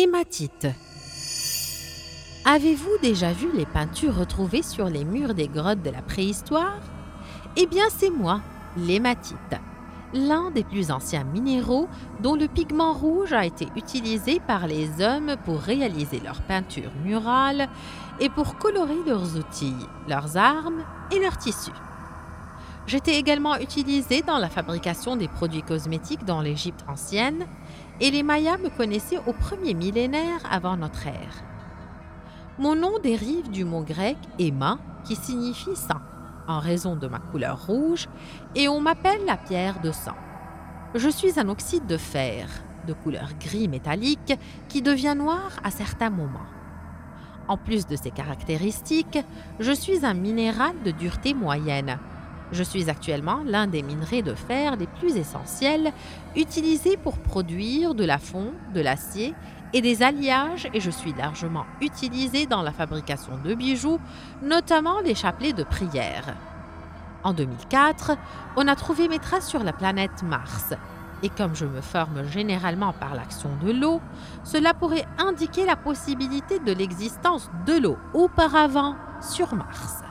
Hématite. Avez-vous déjà vu les peintures retrouvées sur les murs des grottes de la préhistoire? Eh bien, c'est moi, l'hématite, l'un des plus anciens minéraux dont le pigment rouge a été utilisé par les hommes pour réaliser leurs peintures murales et pour colorer leurs outils, leurs armes et leurs tissus. J'étais également utilisé dans la fabrication des produits cosmétiques dans l'Égypte ancienne et les Mayas me connaissaient au premier millénaire avant notre ère. Mon nom dérive du mot grec Emma qui signifie sang en raison de ma couleur rouge et on m'appelle la pierre de sang. Je suis un oxyde de fer de couleur gris métallique qui devient noir à certains moments. En plus de ces caractéristiques, je suis un minéral de dureté moyenne je suis actuellement l'un des minerais de fer les plus essentiels utilisés pour produire de la fonte, de l'acier et des alliages et je suis largement utilisé dans la fabrication de bijoux, notamment les chapelets de prière. En 2004, on a trouvé mes traces sur la planète Mars. Et comme je me forme généralement par l'action de l'eau, cela pourrait indiquer la possibilité de l'existence de l'eau auparavant sur Mars.